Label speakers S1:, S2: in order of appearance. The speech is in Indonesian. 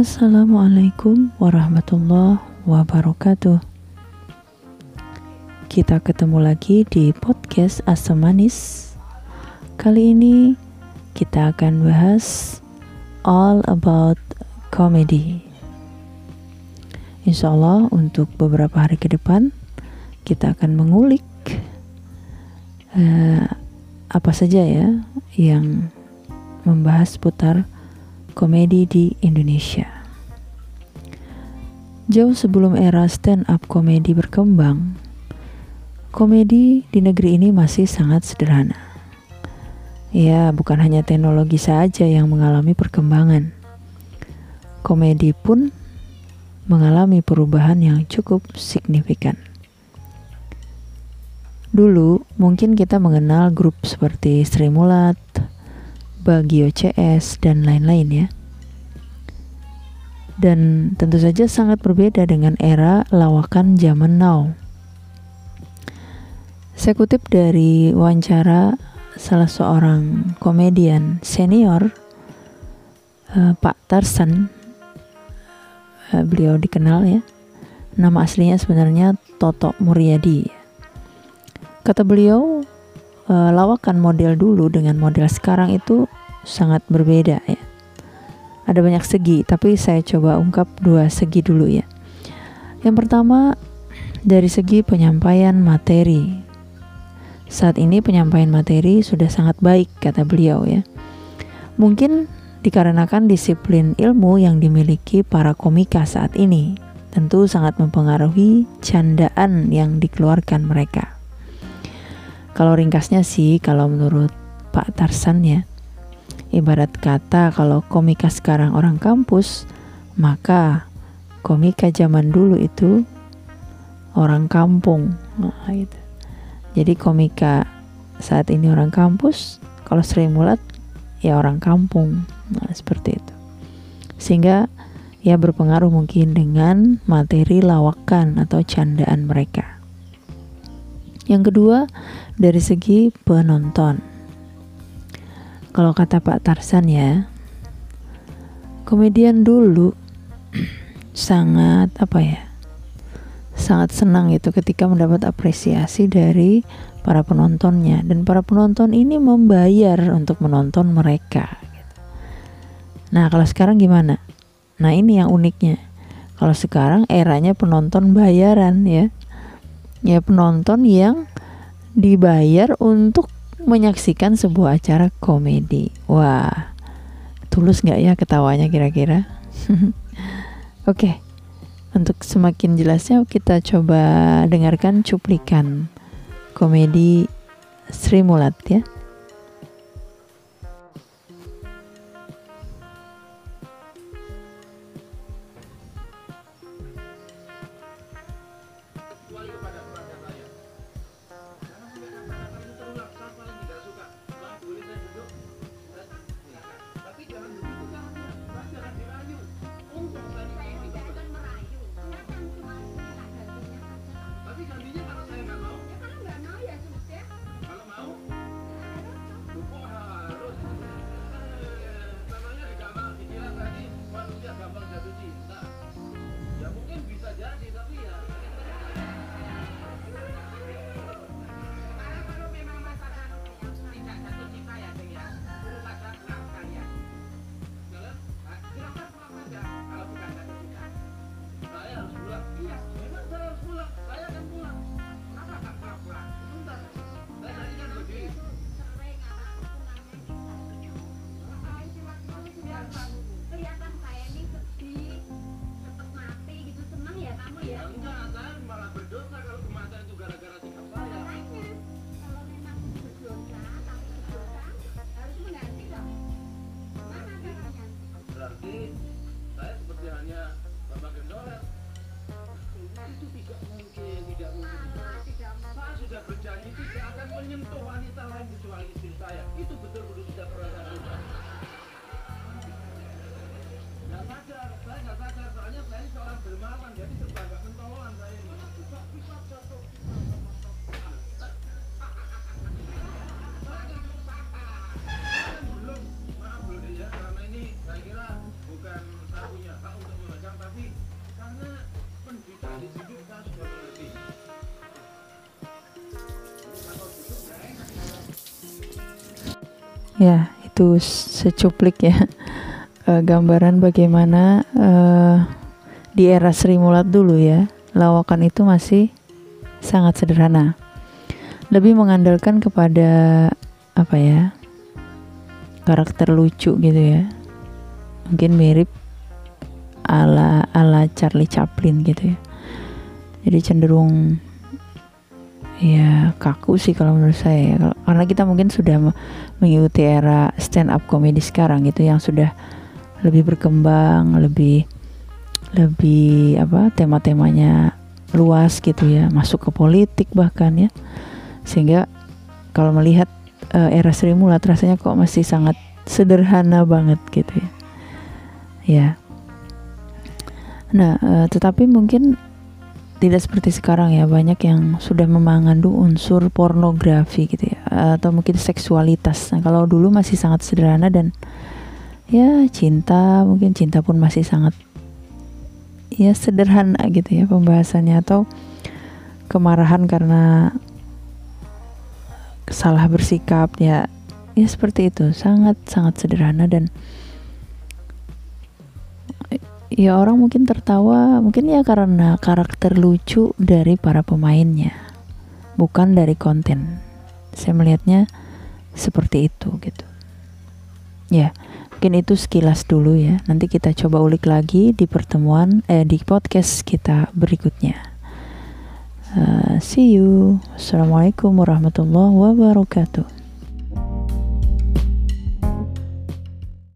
S1: Assalamualaikum warahmatullahi wabarakatuh. Kita ketemu lagi di podcast Asam Manis. Kali ini kita akan bahas all about comedy. Insya Allah untuk beberapa hari ke depan kita akan mengulik uh, apa saja ya yang membahas putar komedi di Indonesia. Jauh sebelum era stand-up komedi berkembang, komedi di negeri ini masih sangat sederhana. Ya, bukan hanya teknologi saja yang mengalami perkembangan. Komedi pun mengalami perubahan yang cukup signifikan. Dulu mungkin kita mengenal grup seperti Sri Mulat, Bagio CS dan lain-lain ya. Dan tentu saja sangat berbeda dengan era lawakan zaman now. Saya kutip dari wawancara salah seorang komedian senior uh, Pak Tarsan uh, beliau dikenal ya nama aslinya sebenarnya Toto Muryadi kata beliau uh, lawakan model dulu dengan model sekarang itu sangat berbeda ya. Ada banyak segi, tapi saya coba ungkap dua segi dulu ya. Yang pertama dari segi penyampaian materi. Saat ini penyampaian materi sudah sangat baik kata beliau ya. Mungkin dikarenakan disiplin ilmu yang dimiliki para komika saat ini tentu sangat mempengaruhi candaan yang dikeluarkan mereka. Kalau ringkasnya sih, kalau menurut Pak Tarsan ya, ibarat kata kalau komika sekarang orang kampus, maka komika zaman dulu itu orang kampung. Nah, gitu. Jadi komika saat ini orang kampus, kalau Sri Mulat ya orang kampung. Nah, seperti itu. Sehingga ya berpengaruh mungkin dengan materi lawakan atau candaan mereka. Yang kedua, dari segi penonton. Kalau kata Pak Tarsan ya, komedian dulu sangat apa ya? Sangat senang itu ketika mendapat apresiasi dari para penontonnya dan para penonton ini membayar untuk menonton mereka. Nah, kalau sekarang gimana? Nah, ini yang uniknya. Kalau sekarang eranya penonton bayaran ya ya penonton yang dibayar untuk menyaksikan sebuah acara komedi. Wah, tulus nggak ya ketawanya kira-kira? Oke, okay. untuk semakin jelasnya kita coba dengarkan cuplikan komedi Sri Mulat ya. menyentuh wanita lain kecuali istri saya. Itu betul. Ya itu secuplik ya. Uh, gambaran bagaimana uh, di era Sri Mulat dulu ya lawakan itu masih sangat sederhana. Lebih mengandalkan kepada apa ya karakter lucu gitu ya. Mungkin mirip ala ala Charlie Chaplin gitu ya. Jadi cenderung ya kaku sih kalau menurut saya ya. karena kita mungkin sudah mengikuti era stand up comedy sekarang gitu yang sudah lebih berkembang lebih lebih apa tema-temanya luas gitu ya masuk ke politik bahkan ya. Sehingga kalau melihat uh, era Sri Mulat rasanya kok masih sangat sederhana banget gitu ya. Ya. Nah uh, tetapi mungkin tidak seperti sekarang ya banyak yang sudah mengandung unsur pornografi gitu ya atau mungkin seksualitas. Nah kalau dulu masih sangat sederhana dan ya cinta mungkin cinta pun masih sangat ya sederhana gitu ya pembahasannya atau kemarahan karena salah bersikap ya ya seperti itu. Sangat sangat sederhana dan ya orang mungkin tertawa mungkin ya karena karakter lucu dari para pemainnya bukan dari konten. Saya melihatnya seperti itu gitu. Ya mungkin itu sekilas dulu ya. Nanti kita coba ulik lagi di pertemuan eh di podcast kita berikutnya. Uh, see you. Assalamualaikum warahmatullahi wabarakatuh